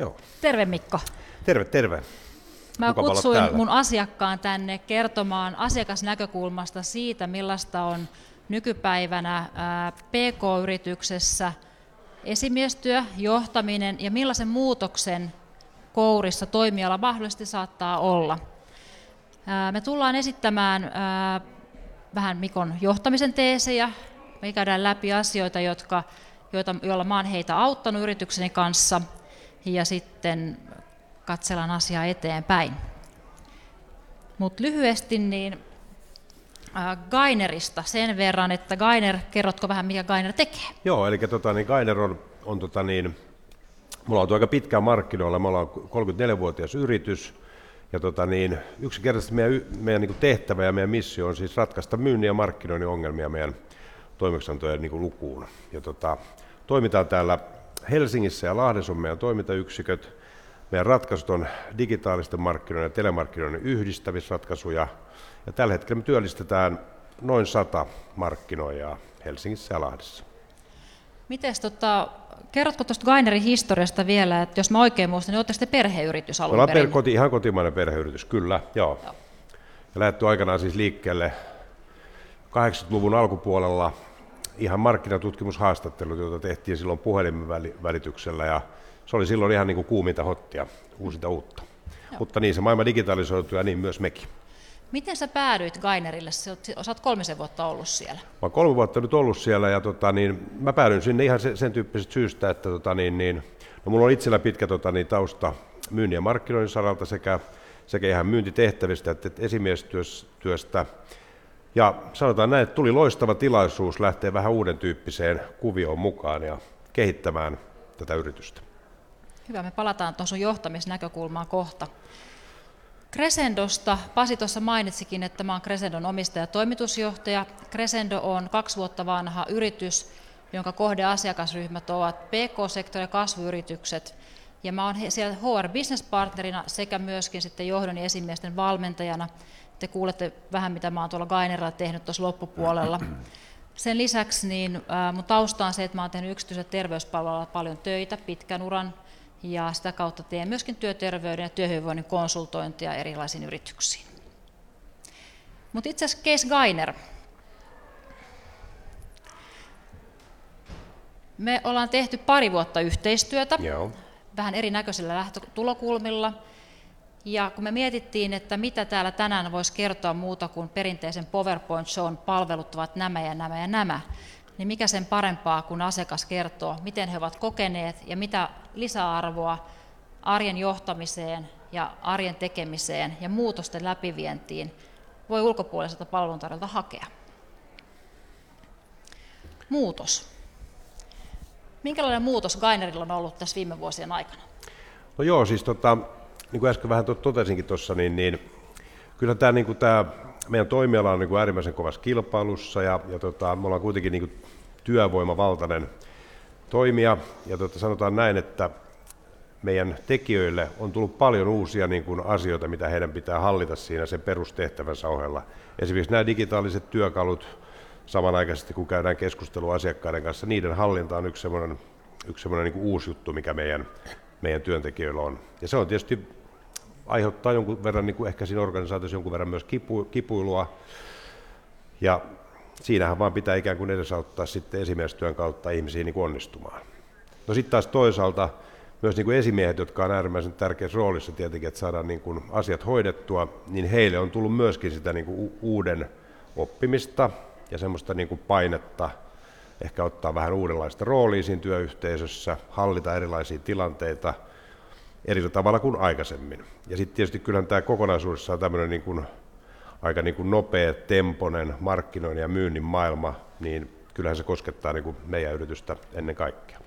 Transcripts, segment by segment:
Joo. Terve Mikko. Terve, terve. Mä Mukava kutsuin mun asiakkaan tänne kertomaan asiakasnäkökulmasta siitä, millaista on nykypäivänä PK-yrityksessä esimiestyö, johtaminen ja millaisen muutoksen kourissa toimiala mahdollisesti saattaa olla. Me tullaan esittämään ää, vähän Mikon johtamisen teesejä. Me käydään läpi asioita, jotka, joita, joilla mä oon heitä auttanut yritykseni kanssa ja sitten katsellaan asiaa eteenpäin. Mutta lyhyesti niin äh, Gainerista sen verran, että Gainer, kerrotko vähän mikä Gainer tekee? Joo, eli tota, niin Gainer on, on tota, niin, mulla on aika pitkään markkinoilla, me ollaan 34-vuotias yritys, ja tota, niin, yksinkertaisesti meidän, meidän niin tehtävä ja meidän missio on siis ratkaista myynnin ja markkinoinnin ongelmia meidän toimeksiantojen niin lukuun. Ja tota, toimitaan täällä Helsingissä ja Lahdessa on meidän toimintayksiköt. Meidän ratkaisut on digitaalisten markkinoiden ja telemarkkinoiden yhdistämisratkaisuja. Ja tällä hetkellä me työllistetään noin sata markkinoijaa Helsingissä ja Lahdessa. Mites, tota, kerrotko tuosta Gainerin historiasta vielä, että jos mä oikein muistan, niin olette sitten perheyritys alun ollaan perin? per, koti, ihan kotimainen perheyritys, kyllä, joo. Joo. Ja lähdetty aikanaan siis liikkeelle 80-luvun alkupuolella ihan markkinatutkimushaastattelut, joita tehtiin silloin puhelimen väli- välityksellä ja se oli silloin ihan niin kuin kuuminta hottia, uusinta uutta. Mutta niin se maailma digitalisoituu ja niin myös mekin. Miten sä päädyit Gainerille? Sä oot, sä oot kolmisen vuotta ollut siellä. Mä oon kolme vuotta nyt ollut siellä ja tota, niin, mä päädyin sinne ihan sen, sen tyyppisestä syystä, että tota, niin, niin, no, mulla on itsellä pitkä tota, niin, tausta myynnin ja markkinoinnin saralta sekä, sekä ihan myyntitehtävistä että esimiestyöstä. Ja sanotaan näin, että tuli loistava tilaisuus lähteä vähän uuden tyyppiseen kuvioon mukaan ja kehittämään tätä yritystä. Hyvä, me palataan tuohon sun johtamisnäkökulmaan kohta. Crescendosta, Pasi tuossa mainitsikin, että mä oon Crescendon omistaja ja toimitusjohtaja. Crescendo on kaksi vuotta vanha yritys, jonka kohdeasiakasryhmät ovat PK-sektori- ja kasvuyritykset. Ja mä oon siellä HR Business Partnerina sekä myöskin sitten johdon ja esimiesten valmentajana. Te kuulette vähän, mitä mä oon tuolla Gainerilla tehnyt tuossa loppupuolella. Sen lisäksi niin, ää, mun tausta on se, että mä oon tehnyt yksityisellä terveyspalvelulla paljon töitä pitkän uran ja sitä kautta teen myöskin työterveyden ja työhyvinvoinnin konsultointia erilaisiin yrityksiin. Mutta itse asiassa Case Gainer. Me ollaan tehty pari vuotta yhteistyötä, Joo. vähän erinäköisillä lähtötulokulmilla. Ja kun me mietittiin, että mitä täällä tänään voisi kertoa muuta kuin perinteisen PowerPoint-shown palvelut ovat nämä ja nämä ja nämä, niin mikä sen parempaa, kun asiakas kertoo, miten he ovat kokeneet ja mitä lisäarvoa arjen johtamiseen ja arjen tekemiseen ja muutosten läpivientiin voi ulkopuoliselta palveluntarjolta hakea. Muutos. Minkälainen muutos Gainerilla on ollut tässä viime vuosien aikana? No joo, siis tota, niin kuin äsken vähän to- totesinkin tuossa, niin, niin kyllä tämä, niin kuin tämä meidän toimiala on niin kuin äärimmäisen kovassa kilpailussa ja, ja tota, me ollaan kuitenkin niin kuin työvoimavaltainen toimija ja tota, sanotaan näin, että meidän tekijöille on tullut paljon uusia niin kuin asioita, mitä heidän pitää hallita siinä sen perustehtävänsä ohella. Esimerkiksi nämä digitaaliset työkalut samanaikaisesti, kun käydään keskustelua asiakkaiden kanssa, niiden hallinta on yksi semmoinen, yksi semmoinen niin kuin uusi juttu, mikä meidän, meidän työntekijöillä on. Ja se on tietysti aiheuttaa jonkun verran, niin kuin ehkä siinä organisaatiossa jonkun verran myös kipu, kipuilua. Ja siinähän vaan pitää ikään kuin edesauttaa sitten esimiestyön kautta ihmisiä niin kuin onnistumaan. No sitten taas toisaalta myös niin kuin esimiehet, jotka on äärimmäisen tärkeässä roolissa tietenkin, että saadaan niin kuin asiat hoidettua, niin heille on tullut myöskin sitä niin kuin uuden oppimista ja semmoista niin kuin painetta ehkä ottaa vähän uudenlaista roolia siinä työyhteisössä, hallita erilaisia tilanteita eri tavalla kuin aikaisemmin. Ja sitten tietysti kyllähän tämä kokonaisuudessaan tämmöinen niin kuin aika niin kuin nopea, temponen markkinoinnin ja myynnin maailma, niin kyllähän se koskettaa niin kuin meidän yritystä ennen kaikkea.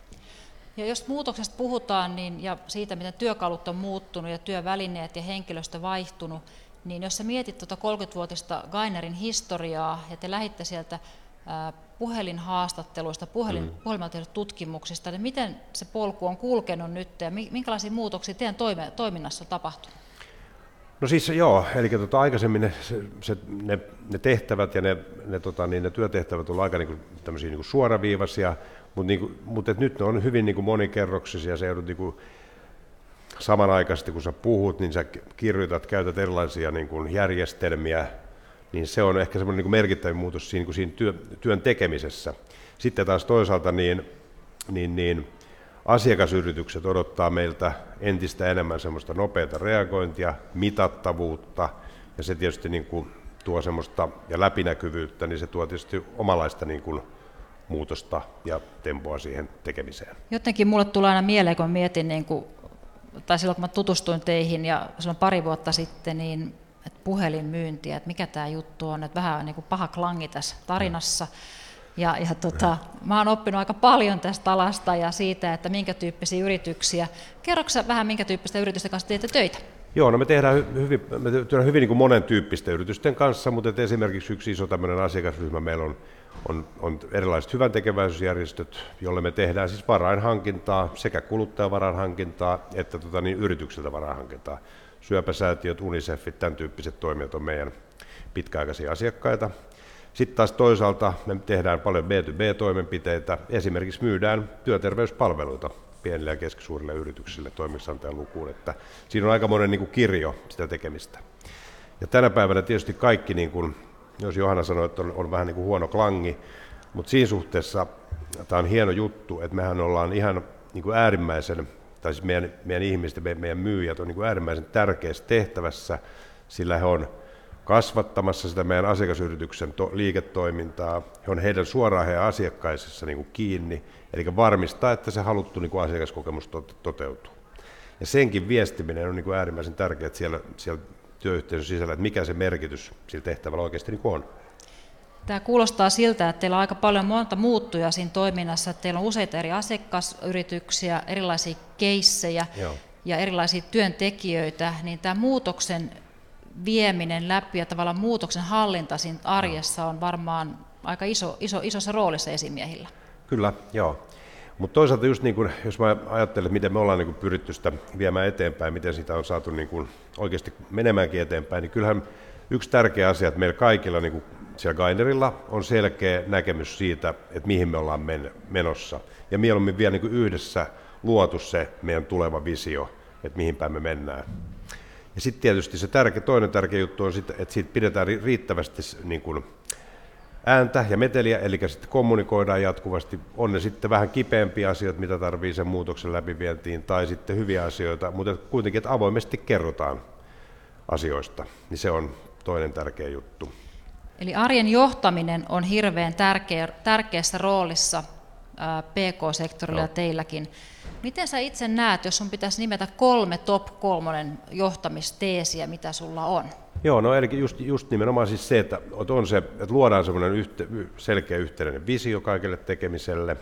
Ja jos muutoksesta puhutaan niin, ja siitä, miten työkalut on muuttunut ja työvälineet ja henkilöstö vaihtunut, niin jos sä mietit tuota 30-vuotista Gainerin historiaa ja te lähditte sieltä puhelinhaastatteluista, puhelin, mm. puhelimella tutkimuksista, niin miten se polku on kulkenut nyt ja mi- minkälaisia muutoksia teidän toime, toiminnassa on tapahtunut? No siis joo, eli tota, aikaisemmin ne, se, ne, ne tehtävät ja ne, ne, tota, niin ne työtehtävät ovat aika niin kuin, tämmöisiä niin kuin suoraviivaisia, mutta, niin kuin, mutta et nyt ne on hyvin niin kuin monikerroksisia, se joudut niin kuin, samanaikaisesti kun sä puhut, niin sä kirjoitat, käytät erilaisia niin kuin järjestelmiä, niin se on ehkä semmoinen niin kuin merkittävä muutos siinä, niin siinä työ, työn tekemisessä. Sitten taas toisaalta niin, niin, niin asiakasyritykset odottaa meiltä entistä enemmän semmoista nopeata reagointia, mitattavuutta, ja se tietysti niin kuin tuo semmoista ja läpinäkyvyyttä, niin se tuo tietysti omalaista niin kuin muutosta ja tempoa siihen tekemiseen. Jotenkin mulle tulee aina mieleen, kun mietin, niin kuin, tai silloin kun mä tutustuin teihin ja silloin pari vuotta sitten, niin että puhelinmyyntiä, että mikä tämä juttu on, että vähän niin kuin paha klangi tässä tarinassa. Ja, ja tota, mä oon oppinut aika paljon tästä alasta ja siitä, että minkä tyyppisiä yrityksiä. Kerroksä vähän, minkä tyyppistä yritystä kanssa teette töitä? Joo, no me tehdään hyvin, me tehdään hyvin niin kuin monen tyyppistä yritysten kanssa, mutta esimerkiksi yksi iso tämmöinen asiakasryhmä meillä on, on, on erilaiset hyvän tekeväisyysjärjestöt, jolle me tehdään siis varainhankintaa, sekä kuluttajavarainhankintaa että tota, niin, yrityksiltä varainhankintaa. Syöpäsäätiöt, UNICEFit, tämän tyyppiset toimijat on meidän pitkäaikaisia asiakkaita. Sitten taas toisaalta me tehdään paljon B2B-toimenpiteitä, esimerkiksi myydään työterveyspalveluita pienille ja keskisuurille yrityksille toimiksantajan lukuun, että siinä on aika monen niin kuin kirjo sitä tekemistä. Ja tänä päivänä tietysti kaikki, niin kuin, jos Johanna sanoi, että on, on vähän niin kuin huono klangi, mutta siinä suhteessa tämä on hieno juttu, että mehän ollaan ihan niin kuin äärimmäisen, tai siis meidän, meidän ihmiset, meidän myyjät on niin kuin äärimmäisen tärkeässä tehtävässä, sillä he on kasvattamassa sitä meidän asiakasyrityksen to- liiketoimintaa. He on heidän suoraan heidän asiakkaisissa niin kuin kiinni, eli varmistaa, että se haluttu niin kuin asiakaskokemus to- toteutuu. Ja senkin viestiminen on niin kuin äärimmäisen tärkeää siellä, siellä työyhteisön sisällä, että mikä se merkitys sillä tehtävällä oikeasti niin kuin on. Tämä kuulostaa siltä, että teillä on aika paljon monta muuttuja siinä toiminnassa, että teillä on useita eri asiakasyrityksiä, erilaisia keissejä Joo. ja erilaisia työntekijöitä, niin tämä muutoksen vieminen läpi ja tavallaan muutoksen hallinta siinä arjessa on varmaan aika iso, iso, isossa roolissa esimiehillä. Kyllä, joo. Mutta toisaalta just niin kun, jos mä ajattelen, että miten me ollaan niin pyritty sitä viemään eteenpäin, miten sitä on saatu niin kun oikeasti menemäänkin eteenpäin, niin kyllähän yksi tärkeä asia, että meillä kaikilla niin siellä Gainerilla on selkeä näkemys siitä, että mihin me ollaan men- menossa. Ja mieluummin vielä niin yhdessä luotu se meidän tuleva visio, että mihin päin me mennään. Ja sitten tietysti se tärkeä, toinen tärkeä juttu on, sit, että siitä pidetään riittävästi niin kuin ääntä ja meteliä, eli sitten kommunikoidaan jatkuvasti. On ne sitten vähän kipeämpiä asioita, mitä tarvii sen muutoksen läpivientiin, tai sitten hyviä asioita, mutta kuitenkin, että avoimesti kerrotaan asioista, niin se on toinen tärkeä juttu. Eli arjen johtaminen on hirveän tärkeä, tärkeässä roolissa PK-sektorilla no. ja teilläkin. Miten sä itse näet, jos sun pitäisi nimetä kolme top kolmonen johtamisteesiä, mitä sulla on? Joo, no eli just, just nimenomaan siis se, että on se, että luodaan semmoinen yhte, selkeä yhteinen visio kaikille tekemiselle,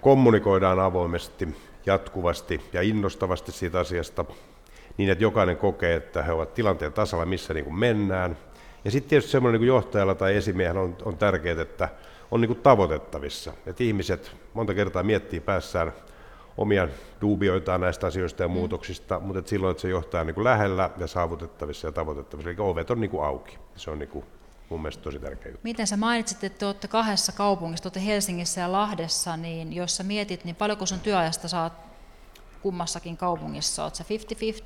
kommunikoidaan avoimesti, jatkuvasti ja innostavasti siitä asiasta, niin että jokainen kokee, että he ovat tilanteen tasalla, missä niin kuin mennään. Ja sitten tietysti semmoinen niin johtajalla tai esimiehellä on, on tärkeää, että on niin kuin tavoitettavissa. Että ihmiset monta kertaa miettii päässään omia duubioitaan näistä asioista ja mm. muutoksista, mutta että silloin, että se johtaa niin kuin lähellä ja saavutettavissa ja tavoitettavissa, eli ovet on niin kuin auki. Se on niin kuin mun mielestä tosi tärkeä juttu. Miten sä mainitsit, että te olette kahdessa kaupungissa, olette Helsingissä ja Lahdessa, niin jos sä mietit, niin paljonko sun työajasta saat kummassakin kaupungissa? Oletko sä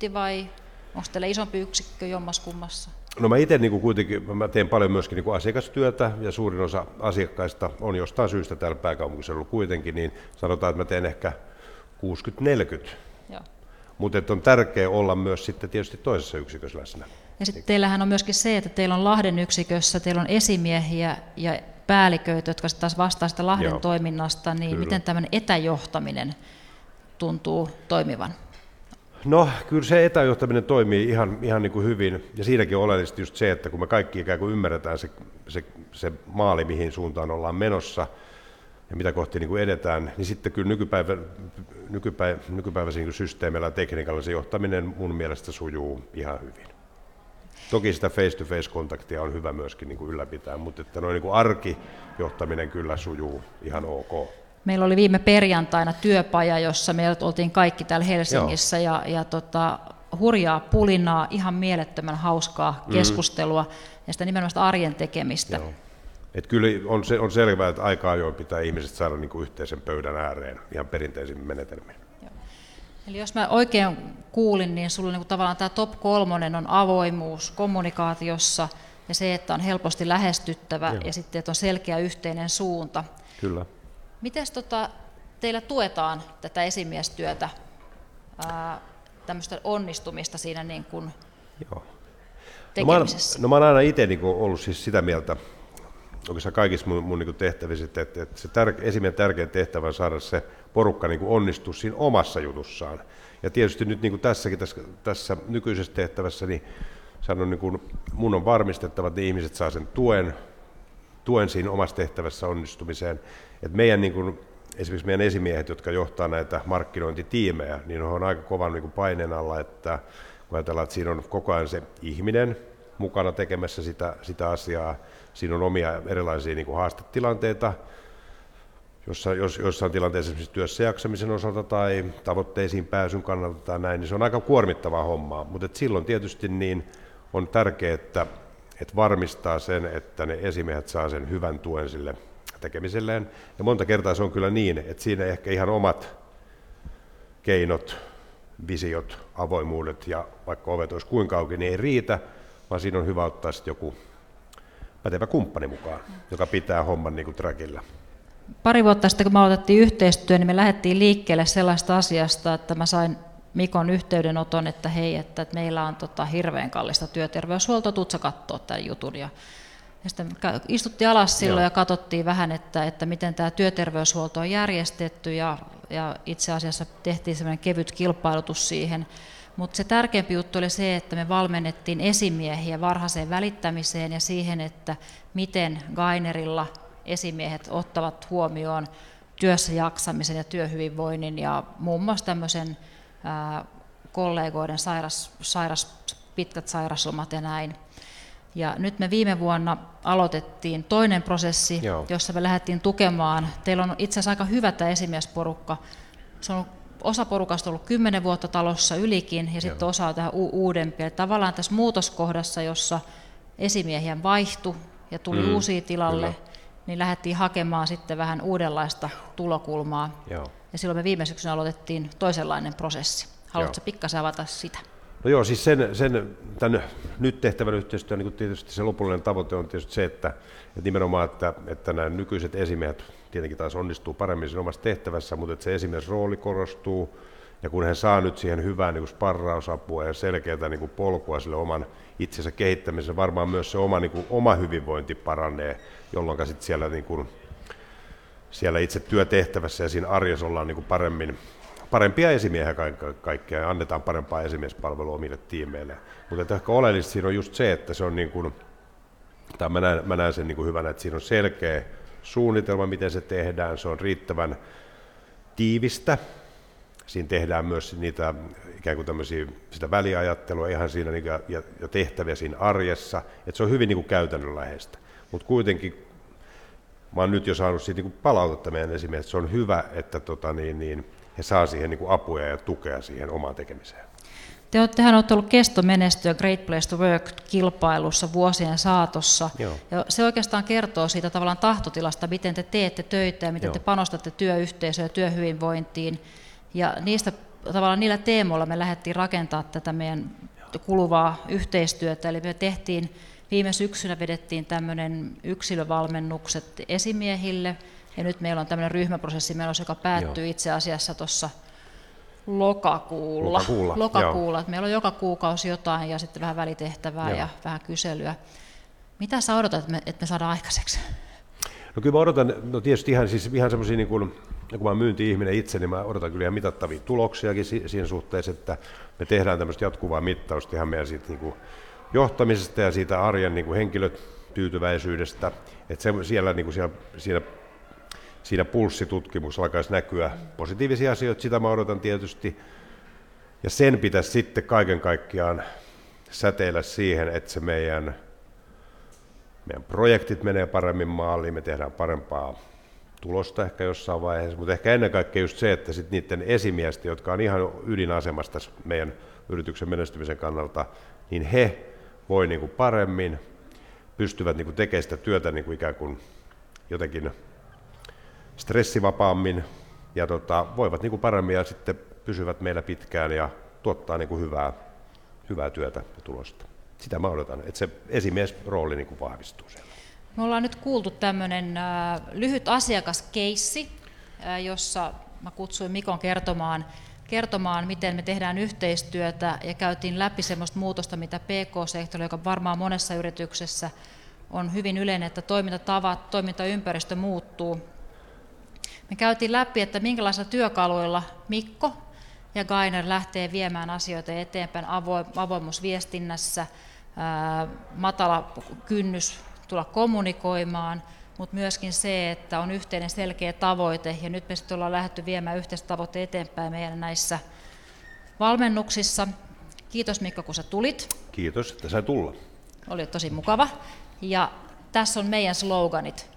50-50 vai onko teillä isompi yksikkö jommas kummassa? No mä itse niin kuitenkin, mä teen paljon myöskin niin asiakastyötä ja suurin osa asiakkaista on jostain syystä täällä pääkaupunkiseudulla kuitenkin, niin sanotaan, että mä teen ehkä 60-40. Mutta on tärkeää olla myös sitten tietysti toisessa yksikössä läsnä. Ja sitten teillähän on myöskin se, että teillä on Lahden yksikössä, teillä on esimiehiä ja päälliköitä, jotka taas vastaa sitä Lahden Joo. toiminnasta, niin Kyllä. miten tämmöinen etäjohtaminen tuntuu toimivan? No kyllä se etäjohtaminen toimii ihan, ihan niin kuin hyvin ja siinäkin on oleellisesti just se, että kun me kaikki ikään kuin ymmärretään se, se, se maali, mihin suuntaan ollaan menossa ja mitä kohti niin kuin edetään, niin sitten kyllä nykypäivä, nykypäivä, nykypäiväisen niin systeemillä ja tekniikalla se johtaminen mun mielestä sujuu ihan hyvin. Toki sitä face-to-face kontaktia on hyvä myöskin niin kuin ylläpitää, mutta että noin niin kuin arkijohtaminen kyllä sujuu ihan ok. Meillä oli viime perjantaina työpaja, jossa me oltiin kaikki täällä Helsingissä ja, ja tota, hurjaa pulinaa, ihan mielettömän hauskaa mm. keskustelua mm. ja sitä nimenomaan arjen tekemistä. Joo. Et kyllä on, se, on selvää, että aika ajoin pitää ihmiset saada niin kuin yhteisen pöydän ääreen ihan perinteisin menetelmin. Eli jos mä oikein kuulin, niin sulla niin tavallaan tämä top kolmonen on avoimuus kommunikaatiossa ja se, että on helposti lähestyttävä Joo. ja sitten, että on selkeä yhteinen suunta. Kyllä. Miten tota, teillä tuetaan tätä esimiestyötä, ää, tämmöistä onnistumista siinä niin kuin Joo. tekemisessä? No mä, oon, no mä oon aina itse niin ollut siis sitä mieltä, oikeastaan kaikissa mun, mun niin tehtävissä, että, että se tär, esimiehen tärkein tehtävä on saada se porukka niin onnistua siinä omassa jutussaan. Ja tietysti nyt niin kuin tässäkin, tässä, tässä nykyisessä tehtävässä, niin sanon, niin kuin, mun on varmistettava, että ihmiset saa sen tuen, tuen siinä omassa tehtävässä onnistumiseen. Että meidän, niin kuin, esimerkiksi meidän esimiehet, jotka johtaa näitä markkinointitiimejä, niin on aika kovan niin paineen alla, että kun ajatellaan, että siinä on koko ajan se ihminen mukana tekemässä sitä, sitä asiaa, siinä on omia erilaisia niin kuin haastetilanteita, jossa, jos, jossain tilanteessa esimerkiksi työssä jaksamisen osalta tai tavoitteisiin pääsyn kannalta tai näin, niin se on aika kuormittavaa hommaa. Mutta silloin tietysti niin on tärkeää, että, että varmistaa sen, että ne esimiehet saa sen hyvän tuen sille tekemiselleen. Ja monta kertaa se on kyllä niin, että siinä ehkä ihan omat keinot, visiot, avoimuudet ja vaikka ovet olisi kuinka auki, niin ei riitä, vaan siinä on hyvä ottaa sitten joku pätevä kumppani mukaan, joka pitää homman niin kuin trackillä. Pari vuotta sitten, kun me aloitettiin yhteistyö, niin me lähdettiin liikkeelle sellaista asiasta, että mä sain Mikon yhteydenoton, että hei, että, että meillä on tota hirveän kallista työterveyshuoltoa, tutsa katsoa tämän jutun. Ja, ja sitten istuttiin alas silloin Joo. ja katsottiin vähän, että, että miten tämä työterveyshuolto on järjestetty ja, ja itse asiassa tehtiin semmoinen kevyt kilpailutus siihen. Mutta se tärkeämpi juttu oli se, että me valmennettiin esimiehiä varhaiseen välittämiseen ja siihen, että miten Gainerilla esimiehet ottavat huomioon työssä jaksamisen ja työhyvinvoinnin ja muun muassa tämmöisen ää, kollegoiden sairas, sairas, pitkät sairaslomat ja näin. Ja nyt me viime vuonna aloitettiin toinen prosessi, Joo. jossa me lähdettiin tukemaan. Teillä on itse asiassa aika hyvä tämä esimiesporukka. Se on osa porukasta ollut kymmenen vuotta talossa ylikin ja sitten osa on tähän u- uudempi. Eli tavallaan tässä muutoskohdassa, jossa esimiehiä vaihtui ja tuli mm, uusia tilalle, kyllä. niin lähdettiin hakemaan sitten vähän uudenlaista tulokulmaa. Joo. Ja silloin me viime syksynä aloitettiin toisenlainen prosessi. Haluatko pikkasen avata sitä? No joo, siis sen, sen tämän nyt tehtävän yhteistyön niin tietysti se lopullinen tavoite on tietysti se, että, että nimenomaan, että, että nämä nykyiset esimiehet tietenkin taas onnistuu paremmin siinä omassa tehtävässä, mutta että se esimies rooli korostuu, ja kun he saa nyt siihen hyvää niin sparrausapua ja selkeää niin polkua sille oman itsensä kehittämiseen, varmaan myös se oma, niin kuin, oma hyvinvointi paranee, jolloin sitten siellä, niin kuin, siellä itse työtehtävässä ja siinä arjessa ollaan niin kuin paremmin, parempia esimiehiä kaikkea ja annetaan parempaa esimiespalvelua omille tiimeille. Mutta ehkä oleellista siinä on just se, että se on niin kuin, tai mä näen, mä näen sen niin kuin hyvänä, että siinä on selkeä suunnitelma, miten se tehdään, se on riittävän tiivistä. Siinä tehdään myös niitä ikään kuin tämmöisiä, sitä väliajattelua ihan siinä niin, ja, ja tehtäviä siinä arjessa, että se on hyvin niin kuin käytännönläheistä. Mutta kuitenkin mä oon nyt jo saanut siitä niin kuin palautetta meidän että se on hyvä, että tota, niin, niin, he saa siihen niin kuin apuja ja tukea siihen omaan tekemiseen. Te olettehan olette ollut kestomenestyä Great Place to Work-kilpailussa vuosien saatossa. Joo. Ja se oikeastaan kertoo siitä tavallaan tahtotilasta, miten te teette töitä ja miten Joo. te panostatte työyhteisöön ja työhyvinvointiin. Ja niistä tavallaan niillä teemoilla me lähdettiin rakentaa tätä meidän kuluvaa yhteistyötä. Eli me tehtiin, viime syksynä vedettiin tämmöinen yksilövalmennukset esimiehille, ja nyt meillä on tämmöinen ryhmäprosessi menossa, joka päättyy Joo. itse asiassa tuossa lokakuulla. Lokakuulla, lokakuulla. Että meillä on joka kuukausi jotain ja sitten vähän välitehtävää Joo. ja vähän kyselyä. Mitä sä odotat, että me, että me saadaan aikaiseksi? No kyllä mä odotan, no tietysti ihan, siis ihan semmoisia, niin kun, kun mä myynti-ihminen itse, niin mä odotan kyllä ihan mitattavia tuloksiakin siinä suhteessa, että me tehdään tämmöistä jatkuvaa mittausta ihan meidän siitä niin kuin johtamisesta ja siitä arjen niin kuin henkilötyytyväisyydestä, että se, siellä, niin kuin siellä, siinä siinä pulssitutkimuksessa alkaisi näkyä positiivisia asioita, sitä mä odotan tietysti. Ja sen pitäisi sitten kaiken kaikkiaan säteillä siihen, että se meidän, meidän projektit menee paremmin maaliin, me tehdään parempaa tulosta ehkä jossain vaiheessa, mutta ehkä ennen kaikkea just se, että sitten niiden esimiesten, jotka on ihan ydinasemasta meidän yrityksen menestymisen kannalta, niin he voi niin kuin paremmin, pystyvät niin kuin tekemään sitä työtä niin kuin ikään kuin jotenkin stressivapaammin ja tota, voivat niin kuin paremmin ja sitten pysyvät meillä pitkään ja tuottaa niin kuin hyvää, hyvää työtä ja tulosta. Sitä mä odotan, että se esimiesrooli niin kuin vahvistuu siellä. Me ollaan nyt kuultu tämmöinen äh, lyhyt asiakaskeissi, äh, jossa mä kutsuin Mikon kertomaan, kertomaan, miten me tehdään yhteistyötä ja käytiin läpi semmoista muutosta, mitä PK-sektori, joka varmaan monessa yrityksessä on hyvin yleinen, että toimintatavat, toimintaympäristö muuttuu. Me käytiin läpi, että minkälaisilla työkaluilla Mikko ja Gainer lähtee viemään asioita eteenpäin avoimuusviestinnässä, matala kynnys tulla kommunikoimaan, mutta myöskin se, että on yhteinen selkeä tavoite, ja nyt me sitten ollaan lähdetty viemään yhteistä tavoite eteenpäin meidän näissä valmennuksissa. Kiitos Mikko, kun sä tulit. Kiitos, että sai tulla. Oli tosi mukava. Ja tässä on meidän sloganit.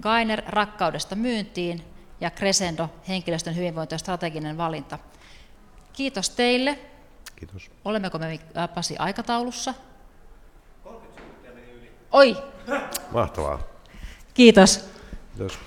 Gainer rakkaudesta myyntiin ja Crescendo henkilöstön hyvinvointi ja strateginen valinta. Kiitos teille. Kiitos. Olemmeko me Pasi aikataulussa? 30 meni yli. Oi! Mahtavaa. Kiitos. Kiitos.